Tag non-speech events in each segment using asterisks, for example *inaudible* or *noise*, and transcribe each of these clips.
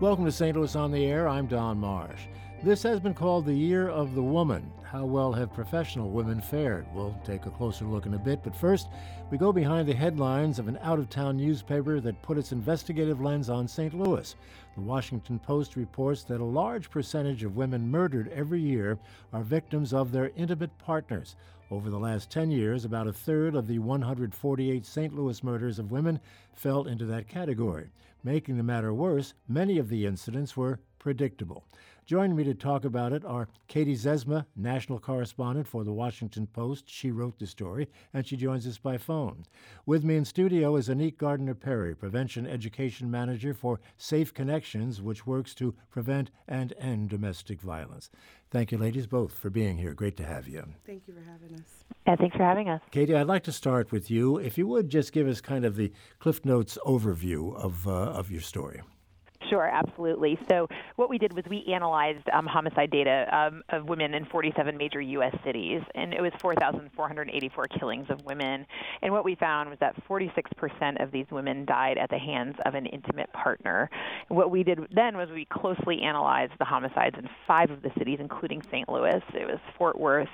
Welcome to St. Louis on the Air. I'm Don Marsh. This has been called the Year of the Woman. How well have professional women fared? We'll take a closer look in a bit, but first, we go behind the headlines of an out of town newspaper that put its investigative lens on St. Louis. The Washington Post reports that a large percentage of women murdered every year are victims of their intimate partners. Over the last 10 years, about a third of the 148 St. Louis murders of women fell into that category. Making the matter worse, many of the incidents were predictable. Joining me to talk about it are Katie Zezima, national correspondent for the Washington Post. She wrote the story, and she joins us by phone. With me in studio is Zanique Gardner Perry, Prevention Education Manager for Safe Connections, which works to prevent and end domestic violence. Thank you, ladies, both, for being here. Great to have you. Thank you for having us. Yeah, thanks for having us. Katie, I'd like to start with you. If you would just give us kind of the Cliff Notes overview of, uh, of your story. Sure, absolutely. So, what we did was we analyzed um, homicide data um, of women in 47 major U.S. cities, and it was 4,484 killings of women. And what we found was that 46% of these women died at the hands of an intimate partner. what we did then was we closely analyzed the homicides in five of the cities, including St. Louis. It was Fort Worth,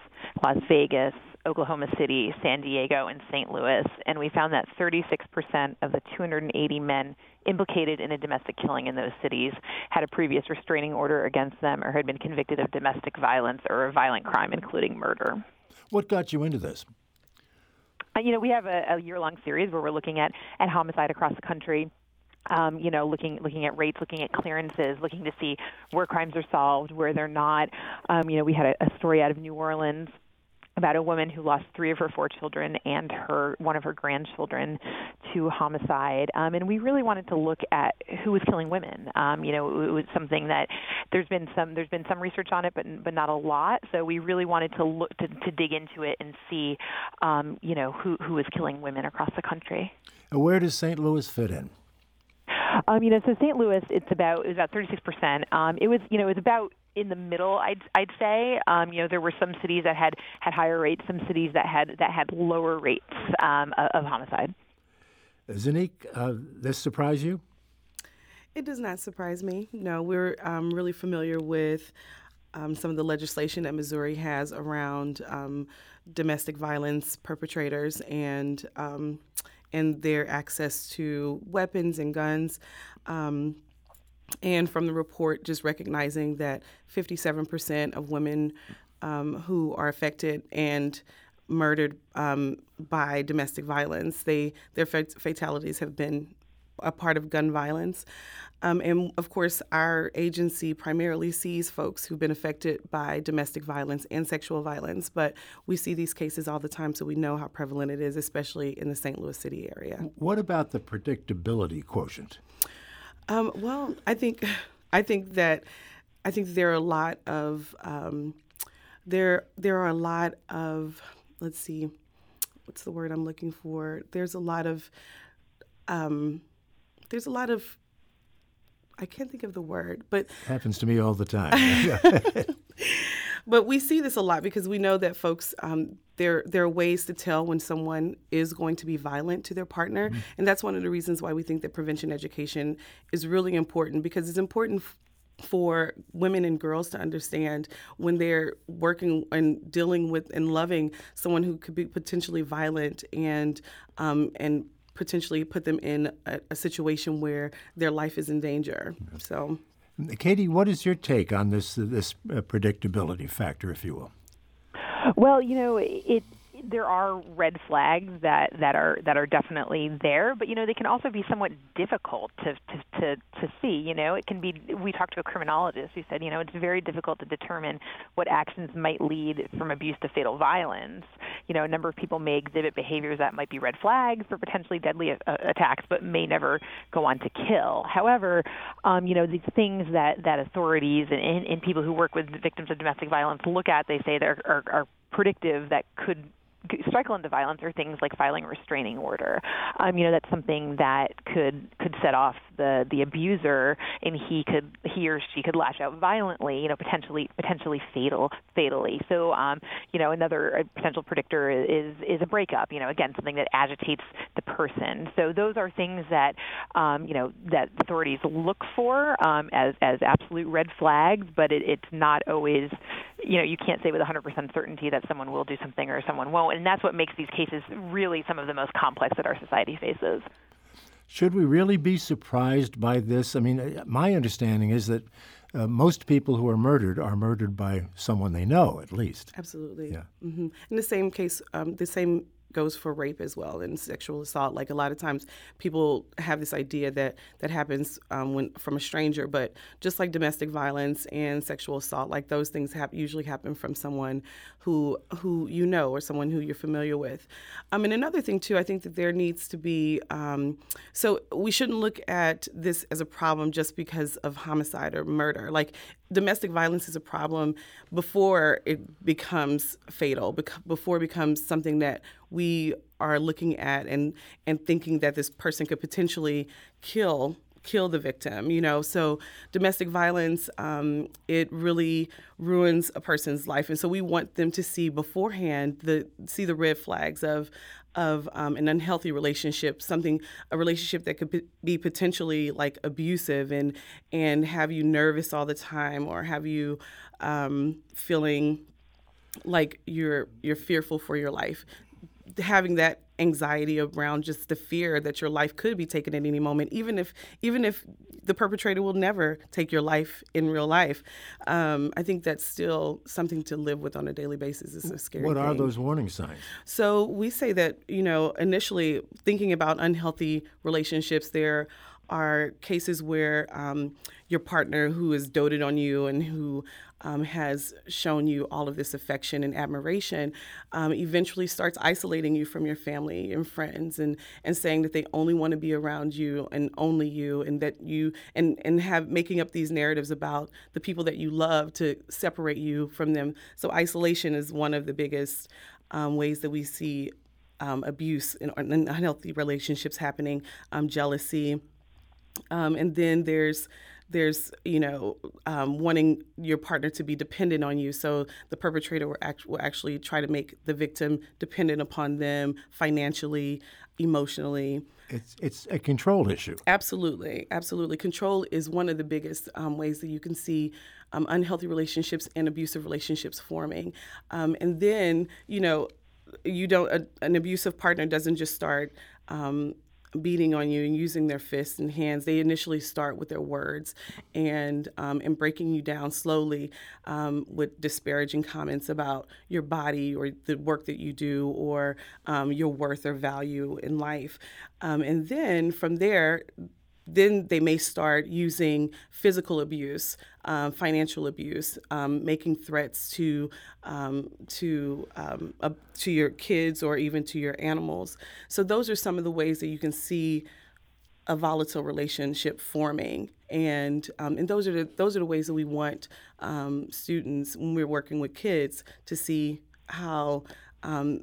Las Vegas, Oklahoma City, San Diego, and St. Louis, and we found that 36% of the 280 men implicated in a domestic killing in those cities had a previous restraining order against them or had been convicted of domestic violence or a violent crime, including murder. What got you into this? Uh, you know, we have a, a year-long series where we're looking at, at homicide across the country. Um, you know, looking looking at rates, looking at clearances, looking to see where crimes are solved, where they're not. Um, you know, we had a, a story out of New Orleans about a woman who lost three of her four children and her one of her grandchildren to homicide. Um, and we really wanted to look at who was killing women. Um, you know, it was something that there's been some there's been some research on it, but but not a lot. So we really wanted to look to, to dig into it and see, um, you know, who who was killing women across the country. And Where does St. Louis fit in? Um, you know, so St. Louis, it's about it was about 36 percent. Um, it was, you know, it was about in the middle. I'd I'd say. Um, you know, there were some cities that had had higher rates, some cities that had that had lower rates um, of, of, homicide. Zanique, uh, this surprise you? It does not surprise me. No, we're um, really familiar with. Um, some of the legislation that Missouri has around um, domestic violence perpetrators and um, and their access to weapons and guns. Um, and from the report, just recognizing that 57% of women um, who are affected and murdered um, by domestic violence, they their fatalities have been a part of gun violence. Um, and of course, our agency primarily sees folks who've been affected by domestic violence and sexual violence, but we see these cases all the time, so we know how prevalent it is, especially in the St. Louis City area. What about the predictability quotient? Um, well, I think *sighs* I think that I think there are a lot of um, there there are a lot of let's see what's the word I'm looking for. There's a lot of um, there's a lot of I can't think of the word, but happens to me all the time. *laughs* *laughs* *laughs* but we see this a lot because we know that folks um, there there are ways to tell when someone is going to be violent to their partner, mm-hmm. and that's one of the reasons why we think that prevention education is really important because it's important. F- for women and girls to understand when they're working and dealing with and loving someone who could be potentially violent and um, and potentially put them in a, a situation where their life is in danger. So, Katie, what is your take on this this uh, predictability factor, if you will? Well, you know, it there are red flags that, that are that are definitely there, but you know they can also be somewhat difficult to, to, to, to see. You know, it can be. We talked to a criminologist who said, you know, it's very difficult to determine what actions might lead from abuse to fatal violence. You know, a number of people may exhibit behaviors that might be red flags for potentially deadly a- attacks, but may never go on to kill. However, um, you know, these things that that authorities and, and, and people who work with victims of domestic violence look at, they say they are, are predictive that could strike into violence are things like filing a restraining order. Um, you know, that's something that could could set off the the abuser, and he could he or she could lash out violently, you know, potentially potentially fatal fatally. So, um, you know, another potential predictor is is a breakup. You know, again, something that agitates the person. So those are things that um, you know that authorities look for um, as as absolute red flags, but it, it's not always you know you can't say with 100% certainty that someone will do something or someone won't, and that's what makes these cases really some of the most complex that our society faces. Should we really be surprised by this? I mean, uh, my understanding is that uh, most people who are murdered are murdered by someone they know, at least. Absolutely. Yeah. Mm-hmm. In the same case, um, the same goes for rape as well and sexual assault. Like a lot of times, people have this idea that that happens um, when from a stranger, but just like domestic violence and sexual assault, like those things have usually happen from someone who who you know or someone who you're familiar with. Um, and another thing too, I think that there needs to be um, so we shouldn't look at this as a problem just because of homicide or murder. Like domestic violence is a problem before it becomes fatal, before it becomes something that we are looking at and and thinking that this person could potentially kill kill the victim you know? So domestic violence um, it really ruins a person's life. And so we want them to see beforehand the see the red flags of of um, an unhealthy relationship, something a relationship that could be potentially like abusive and and have you nervous all the time or have you um, feeling like you're you're fearful for your life. Having that anxiety around just the fear that your life could be taken at any moment even if even if the perpetrator will never take your life in real life. Um, i think that's still something to live with on a daily basis. It's a scary what thing. are those warning signs? So we say that you know initially thinking about unhealthy relationships there are cases where um, your partner who is doted on you and who um, has shown you all of this affection and admiration um, eventually starts isolating you from your family and friends and, and saying that they only want to be around you and only you and that you and, and have making up these narratives about the people that you love to separate you from them. So isolation is one of the biggest um, ways that we see um, abuse and, unhealthy relationships happening um, jealousy. Um, and then there's there's you know um, wanting your partner to be dependent on you. So the perpetrator will, act- will actually try to make the victim dependent upon them financially emotionally. It's it's a control issue. Absolutely absolutely. Control is one of the biggest um, ways that you can see um, unhealthy relationships and abusive relationships forming. Um, and then you know you don't a, an abusive partner doesn't just start um, beating on you and using their fists and hands. They initially start with their words and um, and breaking you down slowly um, with disparaging comments about your body or the work that you do or um, your worth or value in life. Um, and then from there, then they may start using physical abuse, um, financial abuse, um, making threats to um, to uh, to your kids or even to your animals. So those are some of the ways that you can see a volatile relationship forming, and um, and those are the those are the ways that we want students when we're working with kids to see how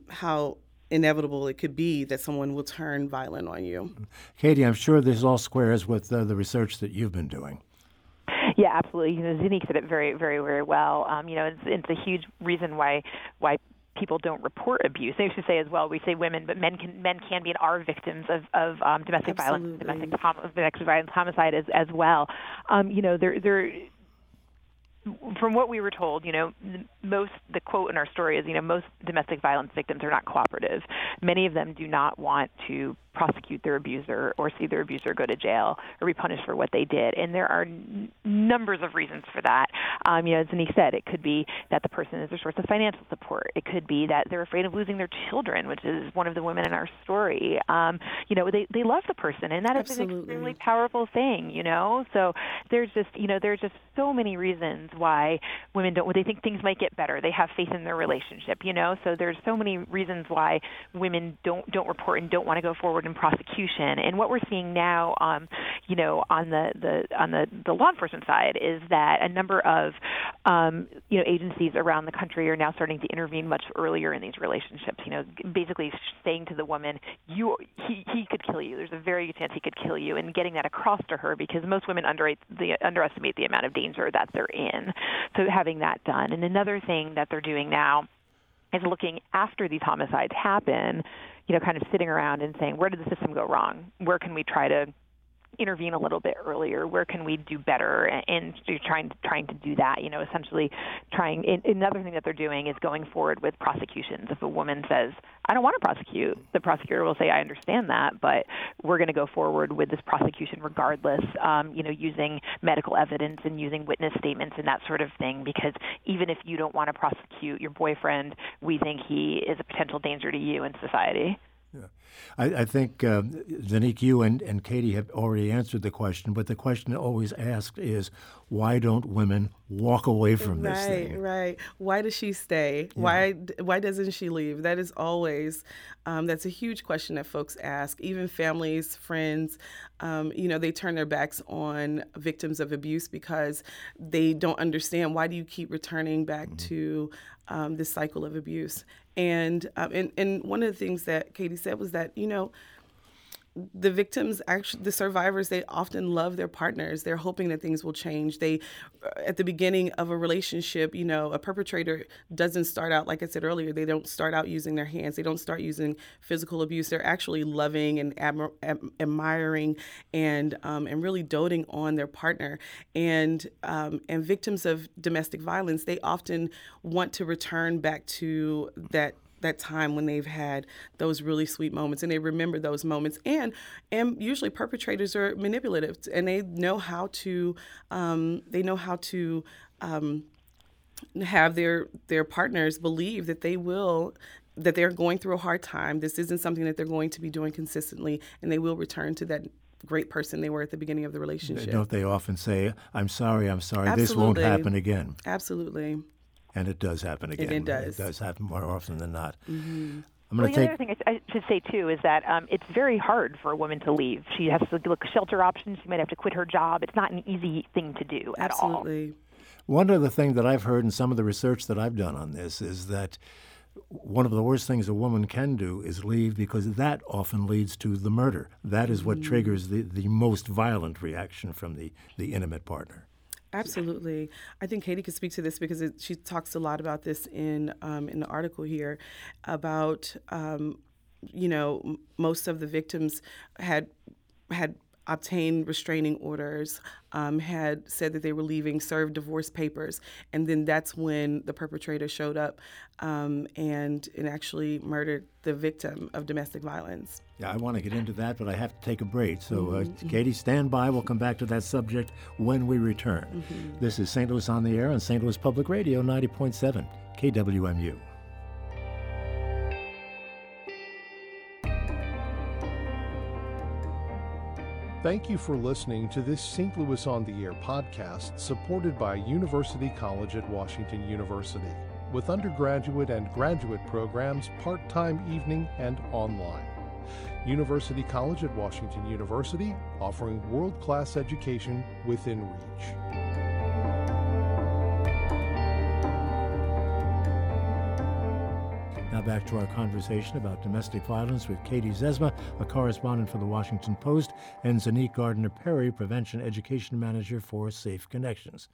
how inevitable it could be that someone will turn violent on you. Katie, I'm sure this all squares with uh, the research that you've been doing. Yeah, absolutely. You know, Zinique said it very, very, very well. Um, you know, it's, it's a huge reason why why people don't report abuse. I should say as well, we say women, but men can men can be and are victims of, of um, domestic Absolutely. violence, domestic, hom- domestic violence, homicide as as well. Um, you know, there there from what we were told, you know, most the quote in our story is, you know, most domestic violence victims are not cooperative. Many of them do not want to prosecute their abuser or see their abuser go to jail or be punished for what they did. And there are n- numbers of reasons for that. Um, you know, as Zinique said, it could be that the person is a source of financial support. It could be that they're afraid of losing their children, which is one of the women in our story. Um, you know, they, they love the person, and that Absolutely. is an extremely powerful thing, you know? So there's just, you know, there's just so many reasons why women don't, they think things might get get better. They have faith in their relationship, you know. So there's so many reasons why women don't don't report and don't want to go forward in prosecution. And what we're seeing now, um, you know, on the, the on the, the law enforcement side is that a number of um, you know agencies around the country are now starting to intervene much earlier in these relationships. You know, basically saying to the woman, "You he he could kill you. There's a very good chance he could kill you," and getting that across to her because most women underrate the underestimate the amount of danger that they're in. So having that done, and another thing that they're doing now is looking after these homicides happen you know, kind of sitting around and saying, where did the system go wrong? Where can we try to intervene a little bit earlier? Where can we do better? And trying trying to do that. You know, essentially trying. Another thing that they're doing is going forward with prosecutions. If a woman says, "I don't want to prosecute," the prosecutor will say, "I understand that, but we're going to go forward with this prosecution regardless." Um, you know, using medical evidence and using witness statements and that sort of thing. Because even if you don't want to prosecute your boyfriend, we think he is a potential danger to you and society. Yeah. I, I think, uh, Zanique, you and, and Katie have already answered the question, but the question always asked is why don't women walk away from this right, thing? Right, right. Why does she stay? Yeah. Why why doesn't she leave? That is always um, that's a huge question that folks ask. Even families, friends, um, you know, they turn their backs on victims of abuse because they don't understand why do you keep returning back mm-hmm. to um, this cycle of abuse. And, um, and and one of the things that Katie said was that you know the victims actually the survivors they often love their partners. They're hoping that things will change. They uh, at the beginning of a relationship you know a perpetrator doesn't start out like i said earlier they don't start out using their hands. They don't start using physical abuse. They're actually loving and admir- admiring and um, and really doting on their partner. And um, and victims of domestic violence they often want to return back to that that time when they've had those really sweet moments and they remember those moments and and usually perpetrators are manipulative and they know how to um, they know how to um, have their their partners believe that they will that they're going through a hard time this isn't something that they're going to be doing consistently and they will return to that great person they were at the beginning of the relationship. Don't they often say, I'm sorry, I'm sorry, Absolutely. this won't happen again? Absolutely and it does happen again. it does. It does happen more often than not. Mm-hmm. I'm going to well, take. The other thing I should say too is that um, it's very hard for a woman to leave. She has to look shelter options. She might have to quit her job. It's not an easy thing to do at all. Absolutely. One other thing that I've heard in some of the research that I've done on this is that one of the worst things a woman can do is leave because that often leads to the murder. That is what mm-hmm. triggers the, the most violent reaction from the, the intimate partner. Absolutely. I think Katie could speak to this because it, she talks a lot about this in um, in the article here about um, you know most of the victims had had obtained restraining orders, um, had said that they were leaving, served divorce papers, and then that's when the perpetrator showed up um, and and actually murdered the victim of domestic violence. Yeah, I want to get into that, but I have to take a break. So, uh, mm-hmm. Katie, stand by. We'll come back to that subject when we return. Mm-hmm. This is St. Louis on the Air on St. Louis Public Radio 90.7 KWMU. Thank you for listening to this St. Louis on the Air podcast supported by University College at Washington University with undergraduate and graduate programs part time evening and online. University College at Washington University offering world class education within reach. Now back to our conversation about domestic violence with Katie Zezima, a correspondent for the Washington Post, and Zanique Gardner Perry, Prevention Education Manager for Safe Connections.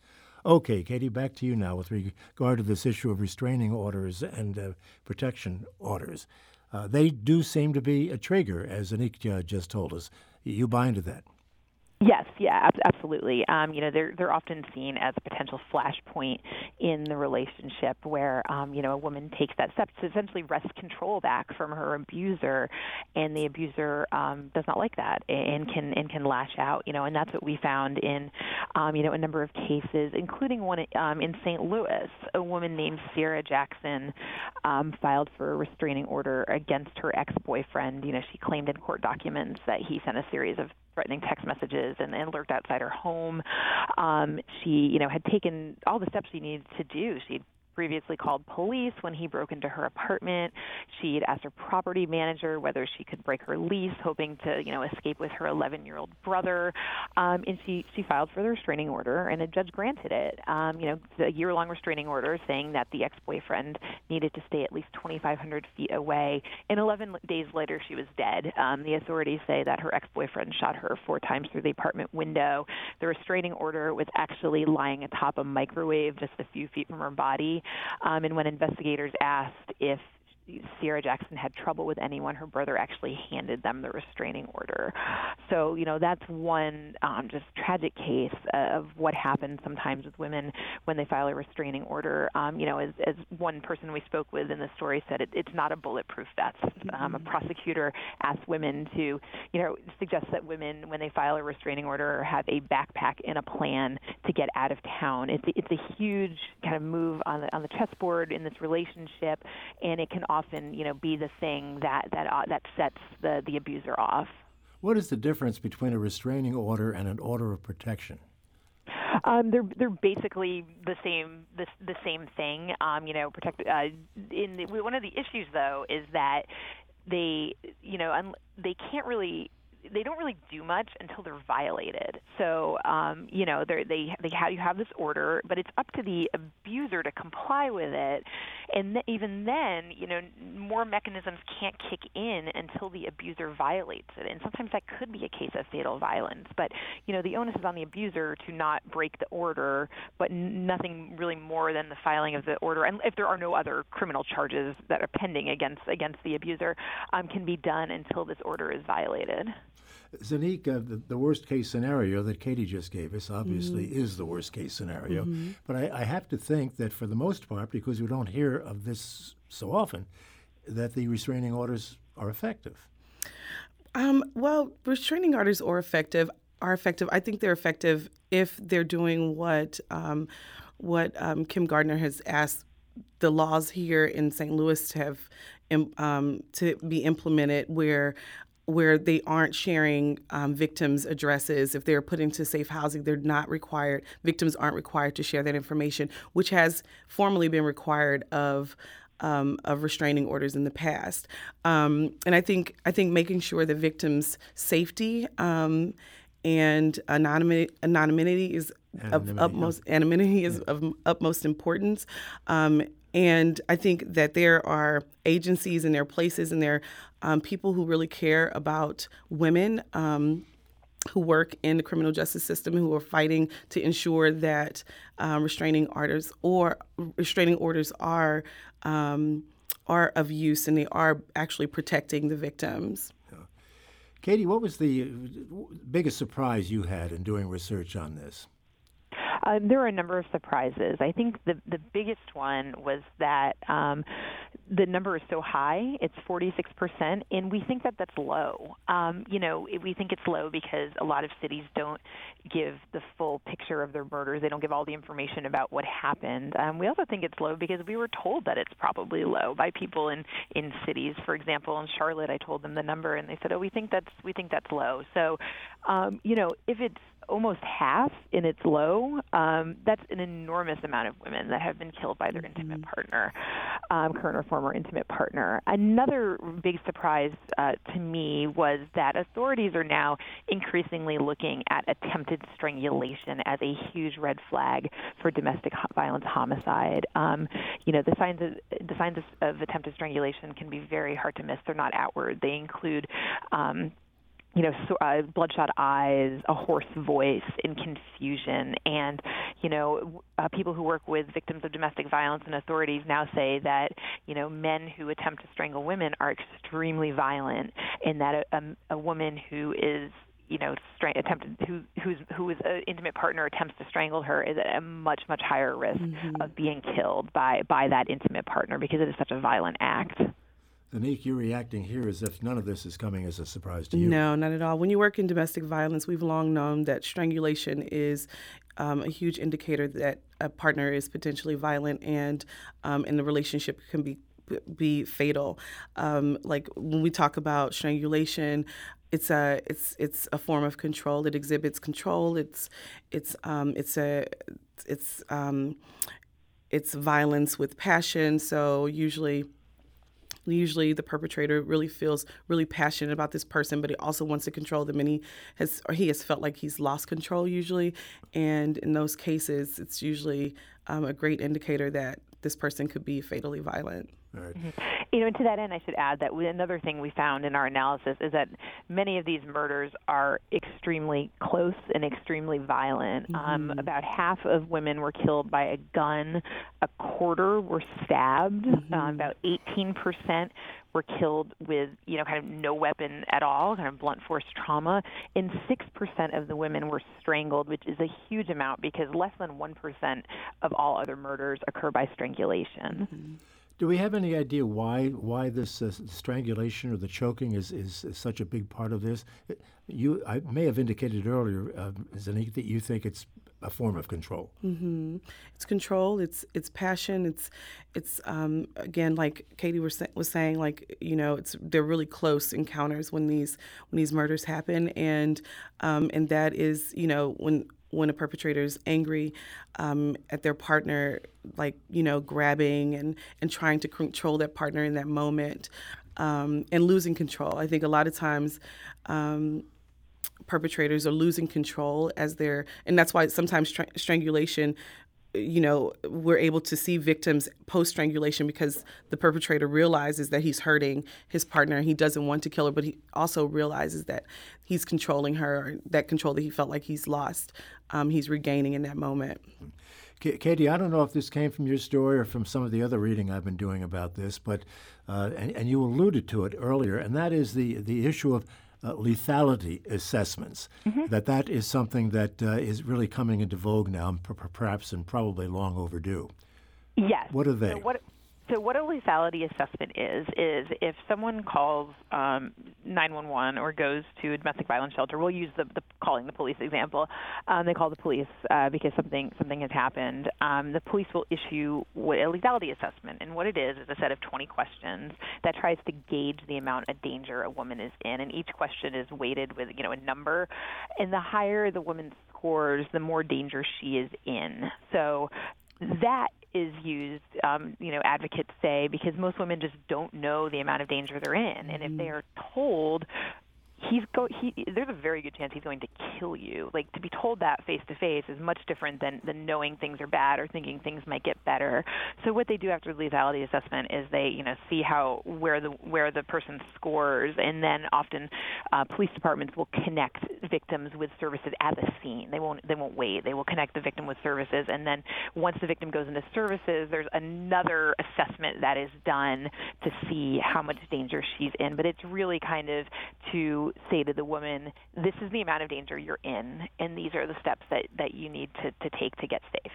Okay, Katie, back to you now with regard to this issue of restraining orders and uh, protection orders. Uh, they do seem to be a trigger, as Zanique uh, just told us. You buy into that? Yes, yeah, absolutely. Um, you know, they're they're often seen as a potential flashpoint in the relationship where um, you know a woman takes that step to essentially wrest control back from her abuser, and the abuser um, does not like that and can and can lash out. You know, and that's what we found in um, you know a number of cases, including one um, in St. Louis. A woman named Sierra Jackson um, filed for a restraining order against her ex-boyfriend. You know, she claimed in court documents that he sent a series of threatening text messages and, and lurked outside her home. Um, she, you know, had taken all the steps she needed to do. She'd previously called police when he broke into her apartment. She'd asked her property manager whether she could break her lease, hoping to, you know, escape with her 11-year-old brother. Um, and she she filed for the restraining order, and a judge granted it. Um, you know, a year-long restraining order saying that the ex-boyfriend needed to stay at least 2,500 feet away. And 11 days later, she was dead. Um, the authorities say that her ex-boyfriend shot her four times through the apartment window. The restraining order was actually lying atop a microwave just a few feet from her body. Um, and when investigators asked if Sierra Jackson had trouble with anyone, her brother actually handed them the restraining order. So, you know, that's one um, just tragic case of what happens sometimes with women when they file a restraining order. Um, you know, as, as one person we spoke with in the story said, it, it's not a bulletproof vest. Um, a prosecutor asks women to, you know, suggests that women, when they file a restraining order, have a backpack and a plan to get out of town. It's, it's a huge kind of move on the, on the chessboard in this relationship, and it can often often, you know, be the thing that that uh, that sets the the abuser off. What is the difference between a restraining order and an order of protection? Um, they're they're basically the same the, the same thing. Um, you know, protect. Uh, in the, one of the issues though is that they you know un, they can't really they don't really do much until they're violated. So, um, you know, they they they have you have this order, but it's up to the abuser to comply with it. And th- even then, you know, more mechanisms can't kick in until the abuser violates it. And sometimes that could be a case of fatal violence. But you know, the onus is on the abuser to not break the order, but nothing really more than the filing of the order. And if there are no other criminal charges that are pending against against the abuser, um, can be done until this order is violated. Uh, the, the, worst case scenario that Katie just gave us obviously mm-hmm. is the worst case scenario. Mm-hmm. But I, I, have to think that for the most part, because we don't hear of this so often, that the restraining orders are effective. Um, well, restraining orders are effective. Are effective. I think they're effective if they're doing what um, what um, Kim Gardner has asked the laws here in St. Louis to have um, to be implemented, where where they aren't sharing um, victims' addresses. If they're put into safe housing, they're not required, victims aren't required to share that information, which has formally been required of. Um, of restraining orders in the past, um, and I think I think making sure the victims' safety um, and anonymity, anonymity is anonymity, of utmost yeah. anonymity is yeah. of utmost importance. Um, and I think that there are agencies and there are places and there are um, people who really care about women um, who work in the criminal justice system who are fighting to ensure that um, restraining orders or restraining orders are um, are of use and they are actually protecting the victims. Katie, what was the biggest surprise you had in doing research on this? Um, there were a number of surprises. I think the the biggest one was that um, the number is so high. It's 46%, and we think that that's low. Um, you know, we think it's low because a lot of cities don't give the full picture of their murders. They don't give all the information about what happened. Um, we also think it's low because we were told that it's probably low by people in in cities. For example, in Charlotte, I told them the number, and they said, "Oh, we think that's we think that's low." So, um, you know, if it's almost half in its low, um, that's an enormous amount of women that have been killed by their mm-hmm. intimate partner, um, current or former intimate partner. Another big surprise uh, to me was that authorities are now increasingly looking at attempted strangulation as a huge red flag for domestic violence homicide. Um, you know, the signs of the signs of, of attempted strangulation can be very hard to miss. They're not outward. They include um, you know, so, uh, bloodshot eyes, a hoarse voice, and confusion. And, you know, uh, people who work with victims of domestic violence and authorities now say that, you know, men who attempt to strangle women are extremely violent, and that a, a, a woman who is you know, stra- attempted who who's who is an intimate partner attempts to strangle her is at a much much higher risk mm-hmm. of being killed by by that intimate partner because it is such a violent act. Zanique, you're reacting here as if none of this is coming as a surprise to you. No, not at all. When you work in domestic violence, we've long known that strangulation is um, a huge indicator that a partner is potentially violent and um, and the relationship can be be fatal. Um, like when we talk about strangulation, it's a it's it's a form of control. It exhibits control. It's it's um, it's a it's um, it's violence with passion. So usually usually the perpetrator really feels really passionate about this person but he also wants to control them and he has or he has felt like he's lost control usually. And in those cases it's usually um, a great indicator that this person could be fatally violent Right. Mm-hmm. You know, and to that end, I should add that another thing we found in our analysis is that many of these murders are extremely close and extremely violent. Um, about half of women were killed by a gun, a quarter were stabbed, um, about 18% were killed with, you know, kind of no weapon at all, kind of blunt force trauma, and 6% of the women were strangled, which is a huge amount because less than 1% of all other murders occur by strangulation. Do we have any idea why why this uh, strangulation or the choking is, is, is such a big part of this? You, I may have indicated earlier, uh, Zanique, that you think it's a form of control. Mm-hmm. It's control. It's it's passion. It's it's um, again like Katie was was saying like you know it's they're really close encounters when these when these murders happen and um, and that is you know when when a perpetrator is angry um, at their partner, like you know, grabbing and and trying to control that partner in that moment, um, and losing control. I think a lot of times. Um, perpetrators are losing control as they're and that's why sometimes stra- strangulation you know we're able to see victims post strangulation because the perpetrator realizes that he's hurting his partner he doesn't want to kill her but he also realizes that he's controlling her that control that he felt like he's lost um, he's regaining in that moment. Katie, I don't know if this came from your story or from some of the other reading I've been doing about this, but uh, and, and you alluded to it earlier, and that is the the issue of uh, lethality assessments. That that is something that uh, is really coming into vogue now, perhaps and probably long overdue. Yes. What are they? So what, so what a lethality assessment is is if someone calls um, 911 or goes to a domestic violence shelter, we'll use the, the calling the police example. Um, they call the police uh, because something something has happened. Um, the police will issue a lethality assessment, and what it is is a set of 20 questions that tries to gauge the amount of danger a woman is in, and each question is weighted with you know a number, and the higher the woman scores, the more danger she is in. So that is used, um, you know, advocates say, because most women just don't know the amount of danger they're in, and if they are told he's go he there's a very good chance he's going to kill you. Like to be told that face to face is much different than than knowing things are bad or thinking things might get better. So what they do after the lethality assessment is they you know see how where the where the person scores and then often uh, police departments will connect victims with services at the scene. They won't they won't wait. They will connect the victim with services and then once the victim goes into services there's another assessment that is done to see how much danger she's in. But it's really kind of to say to the woman, this is the amount of danger you're in, and these are the steps that, that you need to, to take to get safe.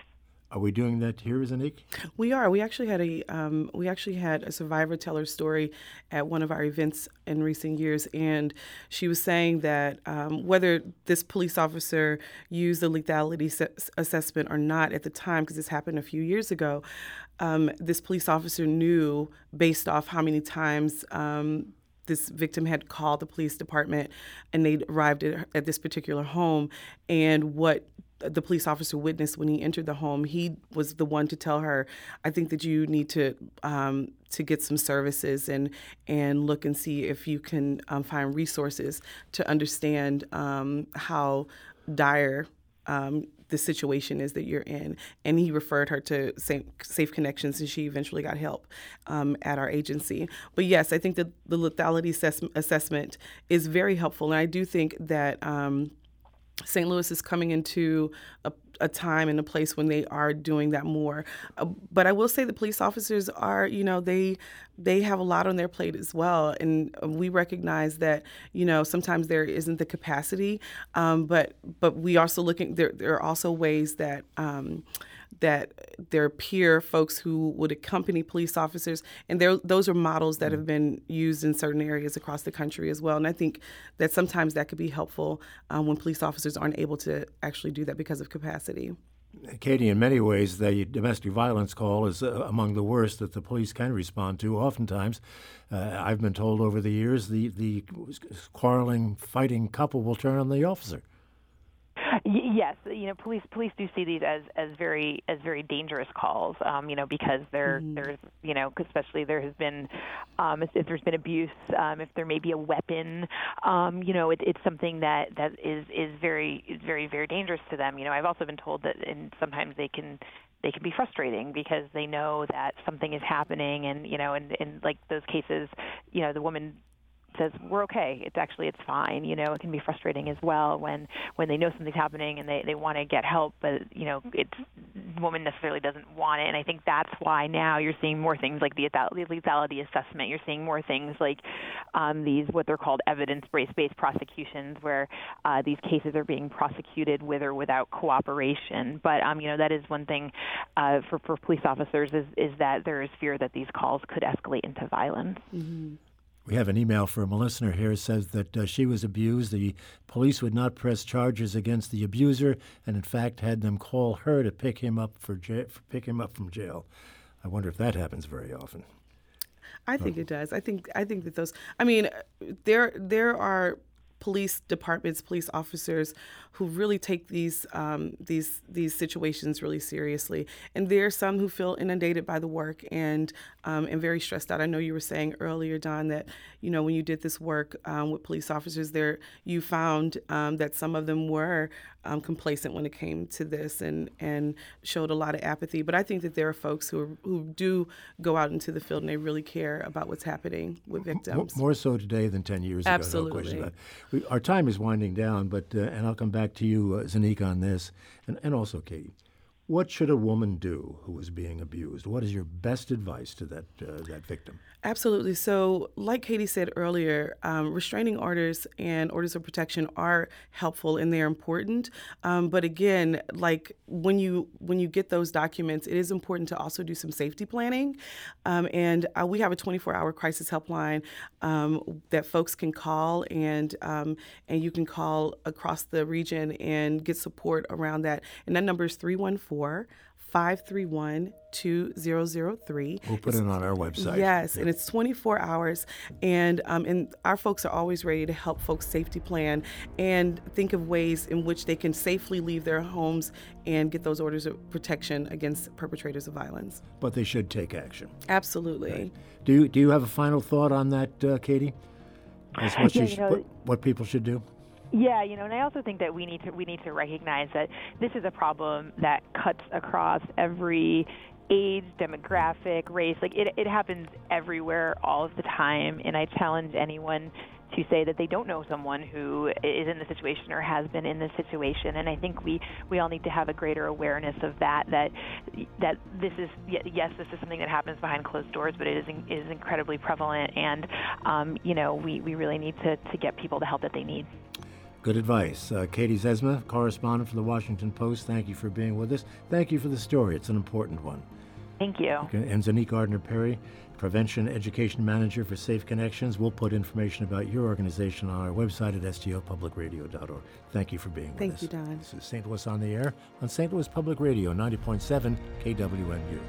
Are we doing that here, Zanique? We are. We actually had a um, we actually had a survivor tell her story at one of our events in recent years, and she was saying that um, whether this police officer used the lethality se- assessment or not at the time, because this happened a few years ago, um, this police officer knew based off how many times um, this victim had called the police department and they arrived at, at, this particular home. And what the police officer witnessed when he entered the home he was the one to tell her i think that you need to um, to get some services and and look and see if you can um, find resources to understand um, how dire um, the situation is that you're in. And he referred her to Safe, Connections, and she eventually got help um, at our agency. But yes, I think that the lethality assess- assessment is very helpful. And I do think that. Um, St. Louis is coming into a, a, time and a place when they are doing that more. Uh, but I will say the police officers are, you know, they they have a lot on their plate as well, and we recognize that, you know, sometimes there isn't the capacity, um, but but we also looking there. There are also ways that. Um, that their peer folks who would accompany police officers, and those are models that have been used in certain areas across the country as well. And I think that sometimes that could be helpful um, when police officers aren't able to actually do that because of capacity. Katie, in many ways, the domestic violence call is uh, among the worst that the police can respond to. Oftentimes, uh, I've been told over the years, the, the quarreling, fighting couple will turn on the officer. Y- yes, you know, police police do see these as as very as very dangerous calls. Um, you know, because there mm-hmm. there's you know, especially there has been um, if, if, there's been abuse, um, if there may be a weapon, um, you know, it, it's something that that is is very is very very dangerous to them. You know, I've also been told that and sometimes they can they can be frustrating because they know that something is happening and you know and in like those cases you know the woman says we're okay. It's actually it's fine. You know it can be frustrating as well when when they know something's happening and they they want to get help but you know it's the woman necessarily doesn't want it. And i think that's why now you're seeing more things like the lethality assessment. You're seeing more things like um, these what they're called evidence based prosecutions where uh, these cases are being prosecuted with or without cooperation. But um, you know that is one thing uh, for for police officers is is that there is fear that these calls could escalate into violence. Mm-hmm. We have an email from a listener here. Says that uh, she was abused. The police would not press charges against the abuser, and in fact had them call her to pick him up for, ja- pick him up from jail. I wonder if that happens very often. I think oh. it does. I think I think that those. I mean, there there are police departments, police officers who really take these um, these these situations really seriously. And there are some who feel inundated by the work and um, and very stressed out. I know you were saying earlier, Don, that you know when you did this work um, with police officers, there you found um, that some of them were um, complacent when it came to this and and showed a lot of apathy. But I think that there are folks who are, who do go out into the field and they really care about what's happening with victims. More so today than ten years ago. Absolutely. No our time is winding down, but uh, and I'll come back to you, uh, on this, and, and also Katie. What should a woman do who is being abused? What is your best advice to that uh, that victim? Absolutely. So, like Katie said earlier, um, restraining orders and orders of protection are helpful and they're important. Um, but again, like when you when you get those documents, it is important to also do some safety planning. Um, and uh, we have a 24-hour crisis helpline um, that folks can call, and um, and you can call across the region and get support around that. And that number is 314 531 2003. We'll put it on our website. Yes, and it's 24 hours. And, um, and our folks are always ready to help folks safety plan and think of ways in which they can safely leave their homes and get those orders of protection against perpetrators of violence. But they should take action. Absolutely. Right. Do, you, do you have a final thought on that, uh, Katie? As what, yeah, you, know, what, what people should do? Yeah, you know, and I also think that we need to we need to recognize that this is a problem that cuts across every age, demographic, race. Like it it happens everywhere all of the time, and I challenge anyone to say that they don't know someone who is in the situation or has been in this situation and I think we we all need to have a greater awareness of that that that this is yes this is something that happens behind closed doors but it is is incredibly prevalent and um, you know we we really need to to get people the help that they need. Good advice. Uh, Katie Zezima, correspondent for the Washington Post, thank you for being with us. Thank you for the story. It's an important one. Thank you. Okay. And Zanique Gardner Perry, Prevention Education Manager for Safe Connections. We'll put information about your organization on our website at stlpublicradio.org. Thank you for being with Thank us. Thank you, Don. This is St. Louis on the Air on St. Louis Public Radio, 90.7 KWMU.